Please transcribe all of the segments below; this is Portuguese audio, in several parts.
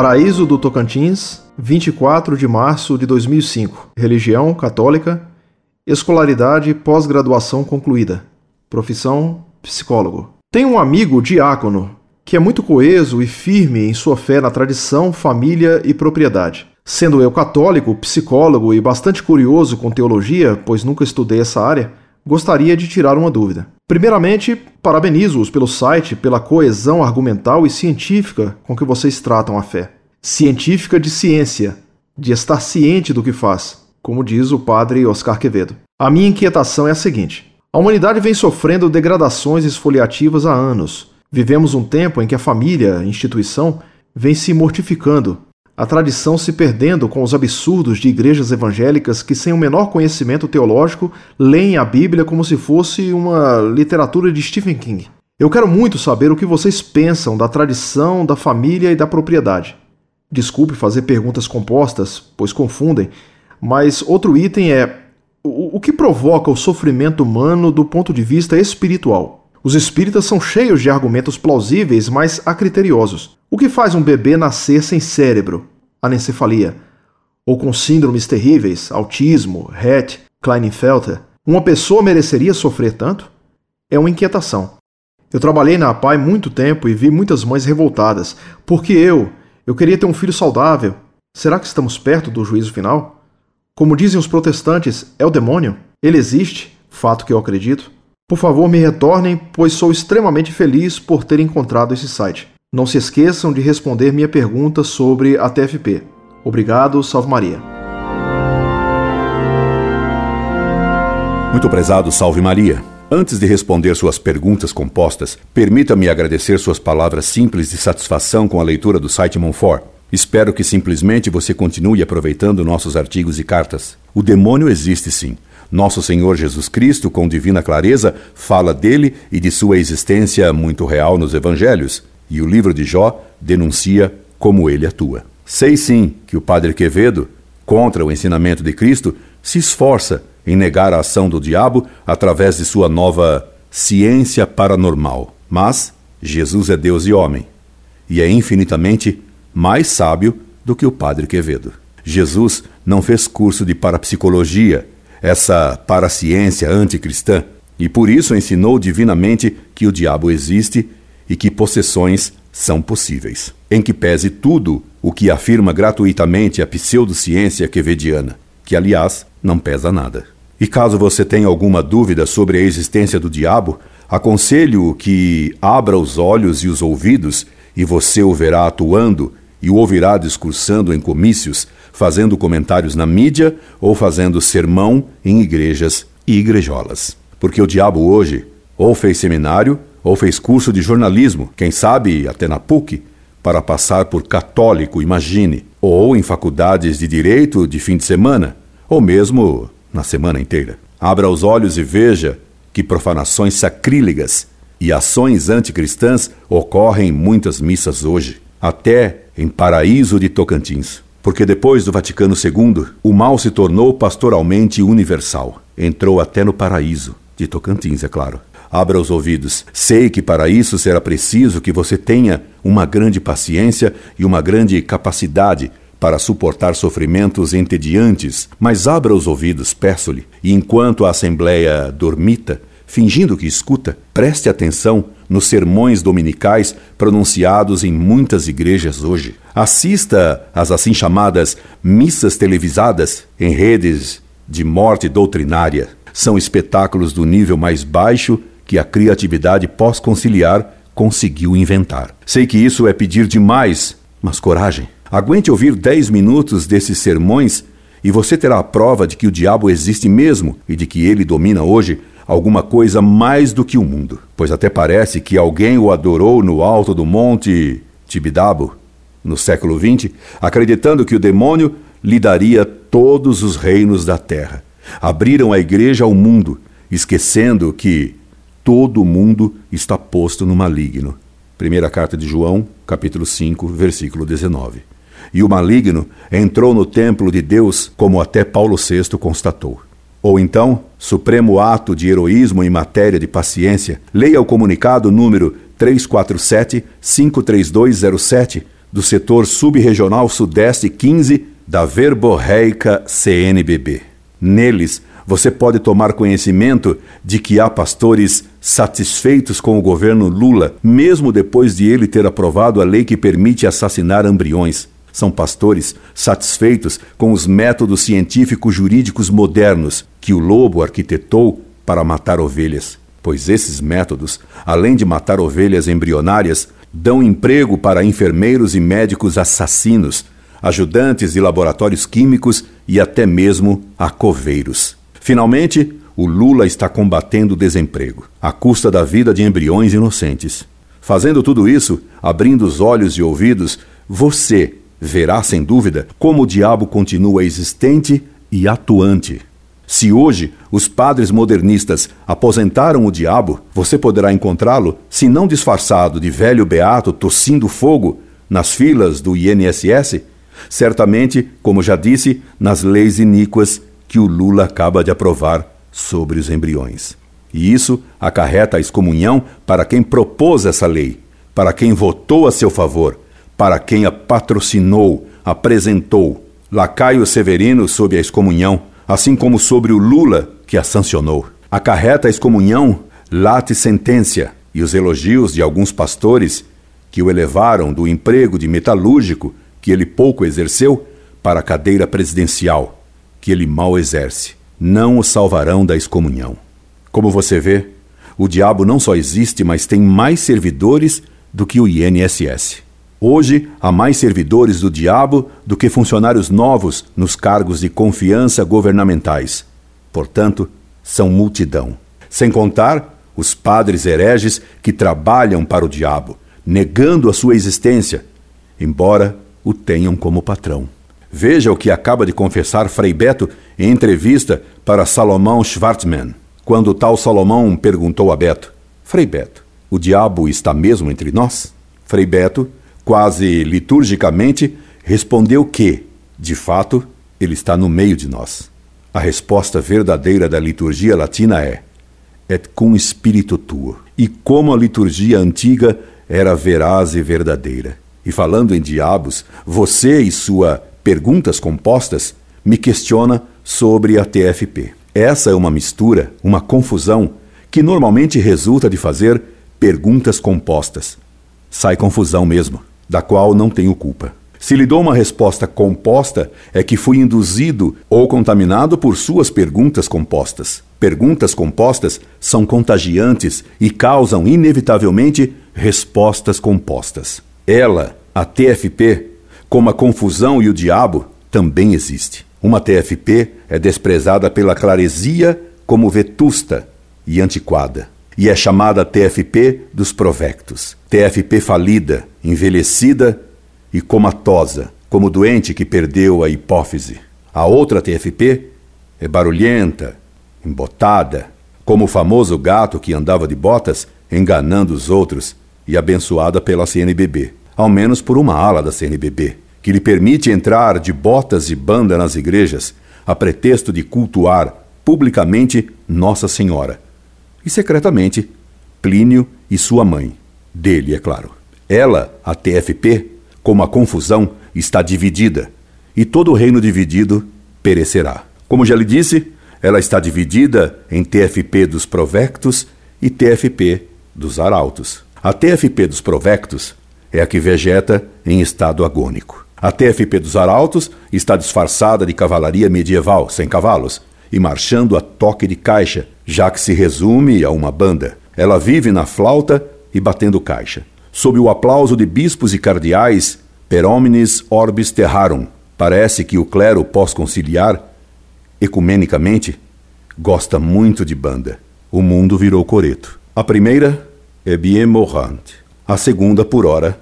Paraíso do Tocantins, 24 de março de 2005. Religião católica. Escolaridade pós-graduação concluída. Profissão psicólogo. Tenho um amigo diácono que é muito coeso e firme em sua fé na tradição, família e propriedade. Sendo eu católico, psicólogo e bastante curioso com teologia, pois nunca estudei essa área, gostaria de tirar uma dúvida. Primeiramente, parabenizo-os pelo site, pela coesão argumental e científica com que vocês tratam a fé. Científica de ciência, de estar ciente do que faz, como diz o padre Oscar Quevedo. A minha inquietação é a seguinte: a humanidade vem sofrendo degradações esfoliativas há anos Vivemos um tempo em que a família, instituição, vem se mortificando, a tradição se perdendo com os absurdos de igrejas evangélicas que, sem o menor conhecimento teológico, leem a Bíblia como se fosse uma literatura de Stephen King. Eu quero muito saber o que vocês pensam da tradição, da família e da propriedade. Desculpe fazer perguntas compostas, pois confundem, mas outro item é o que provoca o sofrimento humano do ponto de vista espiritual? Os espíritas são cheios de argumentos plausíveis, mas acriteriosos. O que faz um bebê nascer sem cérebro? Anencefalia. Ou com síndromes terríveis, autismo, Rett, Klinefelter? Uma pessoa mereceria sofrer tanto? É uma inquietação. Eu trabalhei na APAI muito tempo e vi muitas mães revoltadas. Porque eu? Eu queria ter um filho saudável. Será que estamos perto do juízo final? Como dizem os protestantes, é o demônio? Ele existe? Fato que eu acredito. Por favor, me retornem, pois sou extremamente feliz por ter encontrado esse site. Não se esqueçam de responder minha pergunta sobre a TFP. Obrigado, salve Maria. Muito prezado, salve Maria. Antes de responder suas perguntas compostas, permita-me agradecer suas palavras simples de satisfação com a leitura do site Monfort. Espero que simplesmente você continue aproveitando nossos artigos e cartas. O demônio existe sim. Nosso Senhor Jesus Cristo, com divina clareza, fala dele e de sua existência muito real nos evangelhos, e o livro de Jó denuncia como ele atua. Sei sim que o padre Quevedo, contra o ensinamento de Cristo, se esforça em negar a ação do diabo através de sua nova ciência paranormal. Mas Jesus é Deus e homem, e é infinitamente mais sábio do que o padre Quevedo. Jesus não fez curso de parapsicologia essa paraciência anticristã, e por isso ensinou divinamente que o diabo existe e que possessões são possíveis. Em que pese tudo o que afirma gratuitamente a pseudociência quevediana, que aliás não pesa nada. E caso você tenha alguma dúvida sobre a existência do diabo, aconselho que abra os olhos e os ouvidos e você o verá atuando e o ouvirá discursando em comícios fazendo comentários na mídia ou fazendo sermão em igrejas e igrejolas. Porque o diabo hoje ou fez seminário ou fez curso de jornalismo, quem sabe até na PUC, para passar por católico, imagine, ou em faculdades de direito de fim de semana, ou mesmo na semana inteira. Abra os olhos e veja que profanações sacrílegas e ações anticristãs ocorrem em muitas missas hoje, até em Paraíso de Tocantins. Porque depois do Vaticano II, o mal se tornou pastoralmente universal. Entrou até no paraíso, de Tocantins, é claro. Abra os ouvidos. Sei que para isso será preciso que você tenha uma grande paciência e uma grande capacidade para suportar sofrimentos entediantes, mas abra os ouvidos, peço-lhe, e enquanto a Assembleia dormita, fingindo que escuta, preste atenção nos sermões dominicais pronunciados em muitas igrejas hoje. Assista às assim chamadas missas televisadas em redes de morte doutrinária. São espetáculos do nível mais baixo que a criatividade pós-conciliar conseguiu inventar. Sei que isso é pedir demais, mas coragem. Aguente ouvir 10 minutos desses sermões e você terá a prova de que o diabo existe mesmo e de que ele domina hoje alguma coisa mais do que o mundo, pois até parece que alguém o adorou no alto do monte Tibidabo, no século XX, acreditando que o demônio lhe daria todos os reinos da terra. Abriram a igreja ao mundo, esquecendo que todo mundo está posto no maligno. Primeira carta de João, capítulo 5, versículo 19. E o maligno entrou no templo de Deus, como até Paulo VI constatou. Ou então, supremo ato de heroísmo em matéria de paciência, leia o comunicado número 347-53207 do setor subregional Sudeste 15 da Verborreica CNBB. Neles, você pode tomar conhecimento de que há pastores satisfeitos com o governo Lula, mesmo depois de ele ter aprovado a lei que permite assassinar embriões. São pastores satisfeitos com os métodos científicos jurídicos modernos que o lobo arquitetou para matar ovelhas, pois esses métodos, além de matar ovelhas embrionárias, dão emprego para enfermeiros e médicos assassinos, ajudantes de laboratórios químicos e até mesmo a coveiros. Finalmente, o Lula está combatendo o desemprego, à custa da vida de embriões inocentes. Fazendo tudo isso, abrindo os olhos e ouvidos, você verá sem dúvida como o diabo continua existente e atuante. Se hoje os padres modernistas aposentaram o diabo, você poderá encontrá-lo, se não disfarçado de velho beato tossindo fogo, nas filas do INSS, certamente, como já disse, nas leis iníquas que o Lula acaba de aprovar sobre os embriões. E isso acarreta a excomunhão para quem propôs essa lei, para quem votou a seu favor, para quem a patrocinou, apresentou. Lacaio Severino sob a excomunhão, assim como sobre o Lula que a sancionou. Acarreta a excomunhão, late sentença e os elogios de alguns pastores que o elevaram do emprego de metalúrgico, que ele pouco exerceu, para a cadeira presidencial que ele mal exerce, não o salvarão da excomunhão. Como você vê, o diabo não só existe, mas tem mais servidores do que o INSS. Hoje, há mais servidores do diabo do que funcionários novos nos cargos de confiança governamentais. Portanto, são multidão. Sem contar os padres hereges que trabalham para o diabo, negando a sua existência, embora o tenham como patrão. Veja o que acaba de confessar Frei Beto em entrevista para Salomão Schwartzman, quando tal Salomão perguntou a Beto: Frei Beto, o diabo está mesmo entre nós? Frei Beto, quase liturgicamente, respondeu que, de fato, ele está no meio de nós. A resposta verdadeira da liturgia latina é: et cum spiritu tuo. E como a liturgia antiga era veraz e verdadeira. E falando em diabos, você e sua perguntas compostas, me questiona sobre a TFP. Essa é uma mistura, uma confusão, que normalmente resulta de fazer perguntas compostas. Sai confusão mesmo, da qual não tenho culpa. Se lhe dou uma resposta composta, é que fui induzido ou contaminado por suas perguntas compostas. Perguntas compostas são contagiantes e causam, inevitavelmente, respostas compostas. Ela, a TFP, como a confusão e o diabo, também existe. Uma TFP é desprezada pela claresia como vetusta e antiquada, e é chamada TFP dos provectos. TFP falida, envelhecida e comatosa, como doente que perdeu a hipófise. A outra TFP é barulhenta, embotada, como o famoso gato que andava de botas enganando os outros e abençoada pela CNBB ao menos por uma ala da CNBB, que lhe permite entrar de botas e banda nas igrejas, a pretexto de cultuar publicamente Nossa Senhora. E secretamente, Plínio e sua mãe. Dele, é claro. Ela, a TFP, como a confusão, está dividida, e todo o reino dividido perecerá. Como já lhe disse, ela está dividida em TFP dos provectos e TFP dos arautos. A TFP dos provectos é a que vegeta em estado agônico. A TFP dos Arautos está disfarçada de cavalaria medieval, sem cavalos, e marchando a toque de caixa, já que se resume a uma banda. Ela vive na flauta e batendo caixa. Sob o aplauso de bispos e cardeais, per omnes orbis terrarum, parece que o clero pós-conciliar, ecumenicamente, gosta muito de banda. O mundo virou coreto. A primeira é bien morrante a segunda, por hora,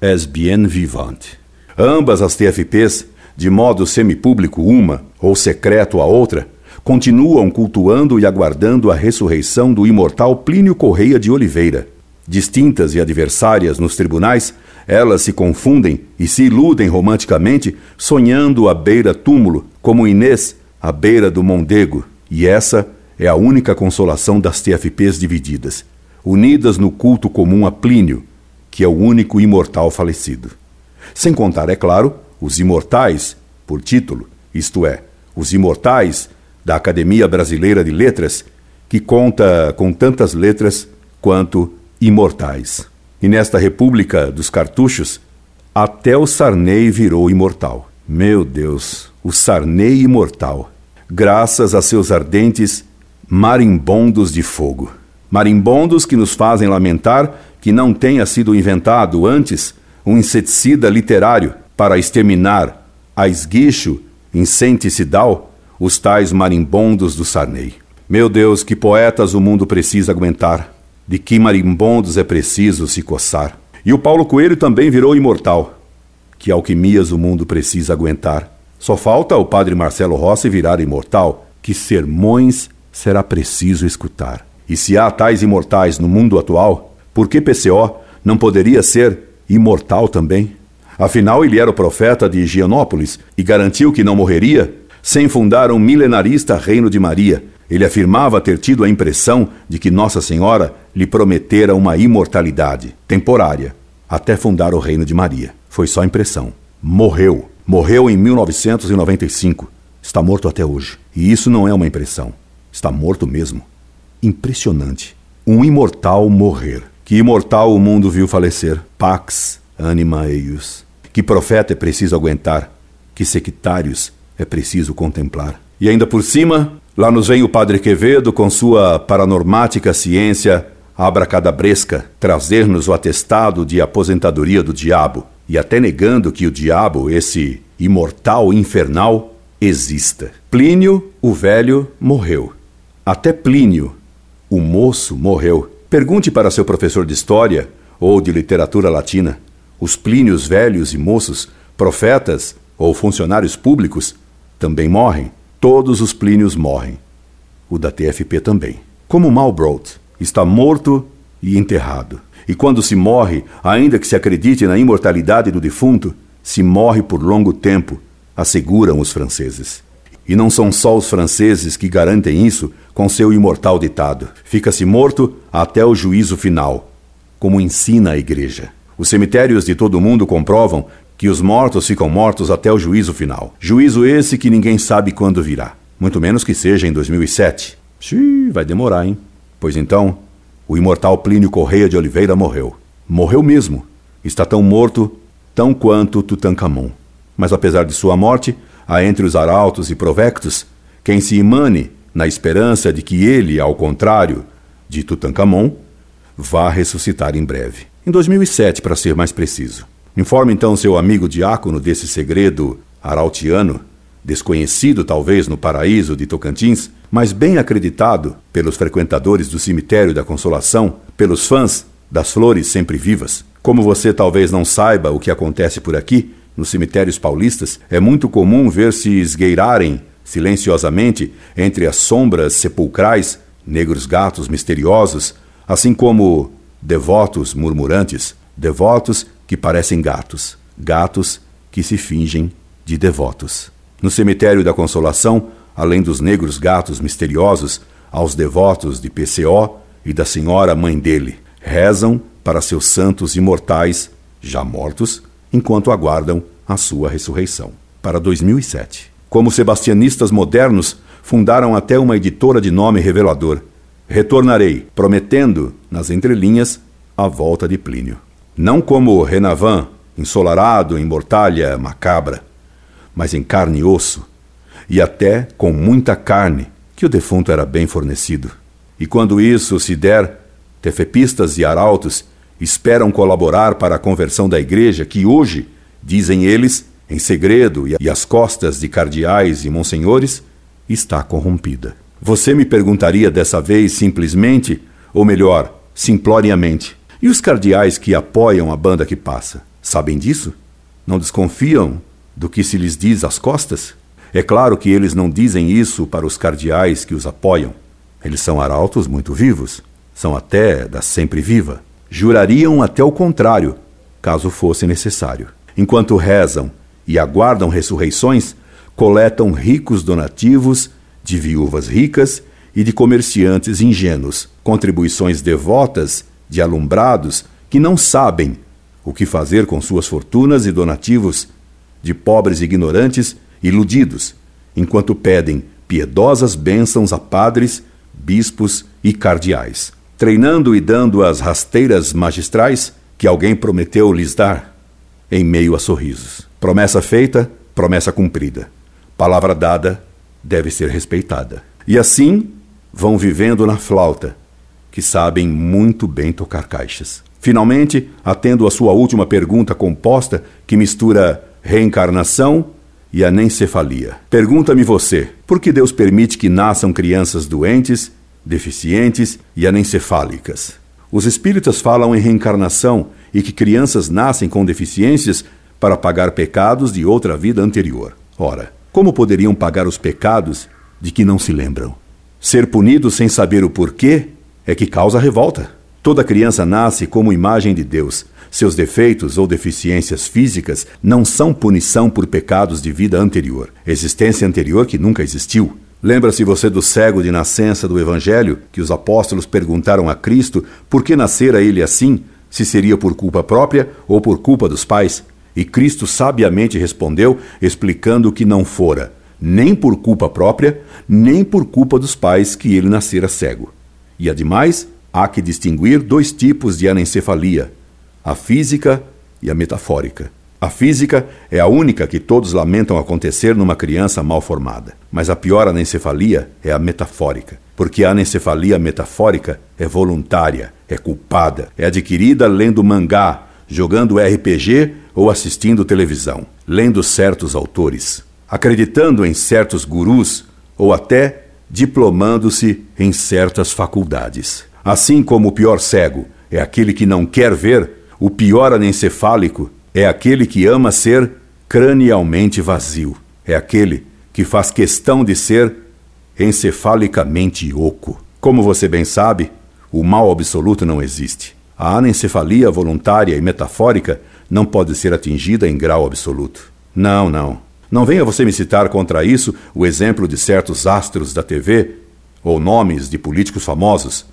es bien vivante. Ambas as TFPs, de modo semipúblico uma, ou secreto a outra, continuam cultuando e aguardando a ressurreição do imortal Plínio Correia de Oliveira. Distintas e adversárias nos tribunais, elas se confundem e se iludem romanticamente, sonhando à beira-túmulo, como Inês à beira do Mondego. E essa é a única consolação das TFPs divididas unidas no culto comum a Plínio, que é o único imortal falecido. Sem contar, é claro, os imortais, por título, isto é, os imortais da Academia Brasileira de Letras, que conta com tantas letras quanto imortais. E nesta República dos Cartuchos, até o Sarney virou imortal. Meu Deus, o Sarney imortal, graças a seus ardentes marimbondos de fogo. Marimbondos que nos fazem lamentar que não tenha sido inventado antes um inseticida literário para exterminar a esguicho insenticidal os tais marimbondos do Sarney. Meu Deus, que poetas o mundo precisa aguentar, de que marimbondos é preciso se coçar. E o Paulo Coelho também virou imortal. Que alquimias o mundo precisa aguentar. Só falta o padre Marcelo Rossi virar imortal. Que sermões será preciso escutar. E se há tais imortais no mundo atual, por que PCO não poderia ser imortal também? Afinal, ele era o profeta de Higienópolis e garantiu que não morreria sem fundar um milenarista reino de Maria. Ele afirmava ter tido a impressão de que Nossa Senhora lhe prometera uma imortalidade temporária até fundar o reino de Maria. Foi só impressão. Morreu. Morreu em 1995. Está morto até hoje. E isso não é uma impressão. Está morto mesmo. Impressionante. Um imortal morrer. Que imortal o mundo viu falecer. Pax anima eius. Que profeta é preciso aguentar. Que sectários é preciso contemplar. E ainda por cima, lá nos vem o Padre Quevedo com sua paranormática ciência abracadabresca trazer-nos o atestado de aposentadoria do diabo, e até negando que o diabo, esse imortal infernal, exista. Plínio, o velho, morreu. Até Plínio, o moço, morreu. Pergunte para seu professor de história ou de literatura latina. Os Plínios velhos e moços, profetas ou funcionários públicos, também morrem. Todos os Plínios morrem. O da TFP também. Como Malbrot está morto e enterrado. E quando se morre, ainda que se acredite na imortalidade do defunto, se morre por longo tempo, asseguram os franceses. E não são só os franceses que garantem isso com seu imortal ditado: fica-se morto até o juízo final, como ensina a Igreja. Os cemitérios de todo o mundo comprovam que os mortos ficam mortos até o juízo final. Juízo esse que ninguém sabe quando virá. Muito menos que seja em 2007. Xiii, vai demorar, hein? Pois então, o imortal Plínio Correia de Oliveira morreu. Morreu mesmo. Está tão morto, tão quanto Tutankhamon. Mas apesar de sua morte, há entre os arautos e provectos quem se imane na esperança de que ele, ao contrário de Tutankhamon, vá ressuscitar em breve. Em 2007, para ser mais preciso. Informe então seu amigo diácono desse segredo arautiano, desconhecido talvez no paraíso de Tocantins, mas bem acreditado pelos frequentadores do cemitério da Consolação, pelos fãs das flores sempre vivas. Como você talvez não saiba o que acontece por aqui, nos cemitérios paulistas, é muito comum ver-se esgueirarem silenciosamente entre as sombras sepulcrais negros gatos misteriosos, assim como devotos murmurantes, devotos que parecem gatos, gatos que se fingem de devotos. No cemitério da Consolação, além dos negros gatos misteriosos, aos devotos de PCO e da Senhora Mãe dele, rezam para seus santos imortais, já mortos, enquanto aguardam a sua ressurreição. Para 2007. Como sebastianistas modernos, fundaram até uma editora de nome revelador. Retornarei, prometendo, nas entrelinhas, a volta de Plínio. Não como Renavan, ensolarado em mortalha macabra, mas em carne e osso, e até com muita carne, que o defunto era bem fornecido. E quando isso se der, tefepistas e arautos esperam colaborar para a conversão da igreja, que hoje, dizem eles, em segredo e às costas de cardeais e monsenhores, está corrompida. Você me perguntaria dessa vez simplesmente, ou melhor, simploriamente, e os cardeais que apoiam a banda que passa, sabem disso? Não desconfiam do que se lhes diz às costas? É claro que eles não dizem isso para os cardeais que os apoiam. Eles são arautos muito vivos, são até da sempre viva. Jurariam até o contrário, caso fosse necessário. Enquanto rezam e aguardam ressurreições, coletam ricos donativos de viúvas ricas e de comerciantes ingênuos, contribuições devotas de alumbrados que não sabem o que fazer com suas fortunas e donativos de pobres ignorantes iludidos, enquanto pedem piedosas bênçãos a padres, bispos e cardeais, treinando e dando as rasteiras magistrais que alguém prometeu lhes dar, em meio a sorrisos. Promessa feita, promessa cumprida. Palavra dada deve ser respeitada. E assim vão vivendo na flauta, que sabem muito bem tocar caixas. Finalmente, atendo a sua última pergunta composta, que mistura reencarnação e anencefalia. Pergunta-me você: por que Deus permite que nasçam crianças doentes, deficientes e anencefálicas? Os espíritas falam em reencarnação e que crianças nascem com deficiências para pagar pecados de outra vida anterior. Ora, como poderiam pagar os pecados de que não se lembram? Ser punidos sem saber o porquê é que causa revolta. Toda criança nasce como imagem de Deus. Seus defeitos ou deficiências físicas não são punição por pecados de vida anterior, existência anterior que nunca existiu. Lembra-se você do cego de nascença do Evangelho, que os apóstolos perguntaram a Cristo por que nascera ele assim, se seria por culpa própria ou por culpa dos pais? E Cristo sabiamente respondeu, explicando que não fora nem por culpa própria, nem por culpa dos pais que ele nascera cego. E ademais, há que distinguir dois tipos de anencefalia: a física e a metafórica. A física é a única que todos lamentam acontecer numa criança mal formada. Mas a pior anencefalia é a metafórica, porque a anencefalia metafórica é voluntária, é culpada, é adquirida lendo mangá, jogando RPG ou assistindo televisão, lendo certos autores, acreditando em certos gurus ou até diplomando-se em certas faculdades. Assim como o pior cego é aquele que não quer ver, o pior anencefálico é aquele que ama ser cranialmente vazio. É aquele que faz questão de ser encefalicamente oco. Como você bem sabe, o mal absoluto não existe. A anencefalia voluntária e metafórica não pode ser atingida em grau absoluto. Não, não. Não venha você me citar contra isso o exemplo de certos astros da TV ou nomes de políticos famosos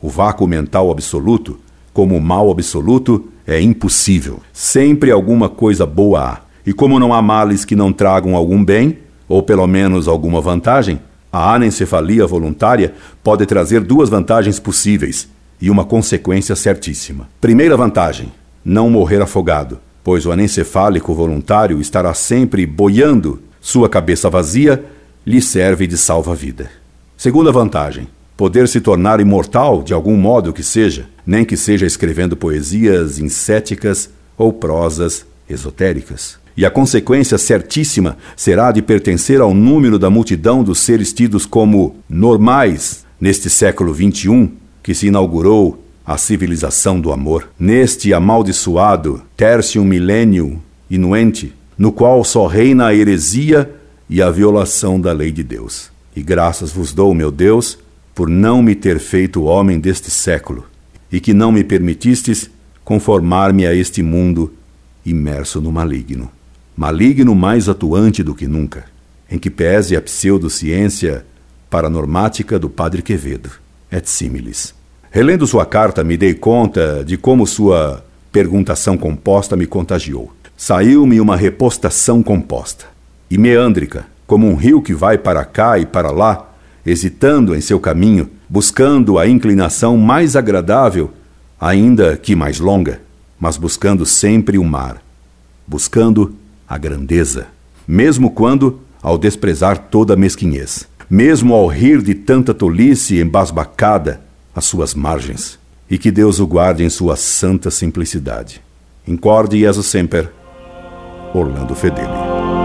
o vácuo mental absoluto, como o mal absoluto, é impossível. Sempre alguma coisa boa há. E como não há males que não tragam algum bem, ou pelo menos alguma vantagem, a anencefalia voluntária pode trazer duas vantagens possíveis e uma consequência certíssima. Primeira vantagem: não morrer afogado, pois o anencefálico voluntário estará sempre boiando, sua cabeça vazia lhe serve de salva-vida. Segunda vantagem: poder se tornar imortal de algum modo que seja, nem que seja escrevendo poesias incéticas ou prosas esotéricas. E a consequência certíssima será de pertencer ao número da multidão dos seres tidos como normais neste século XXI que se inaugurou a civilização do amor. Neste amaldiçoado tertium milênio inuente, no qual só reina a heresia e a violação da lei de Deus. E graças vos dou, meu Deus, por não me ter feito homem deste século, e que não me permitistes conformar-me a este mundo imerso no maligno. Maligno mais atuante do que nunca, em que pese a pseudociência paranormática do Padre Quevedo, et similis. Relendo sua carta, me dei conta de como sua perguntação composta me contagiou. Saiu-me uma repostação composta e meândrica, como um rio que vai para cá e para lá, hesitando em seu caminho, buscando a inclinação mais agradável, ainda que mais longa, mas buscando sempre o mar, buscando a grandeza, mesmo quando, ao desprezar toda mesquinhez, mesmo ao rir de tanta tolice embasbacada às suas margens, e que Deus o guarde em sua santa simplicidade. Incorde Jesus Semper, Orlando Fedeli.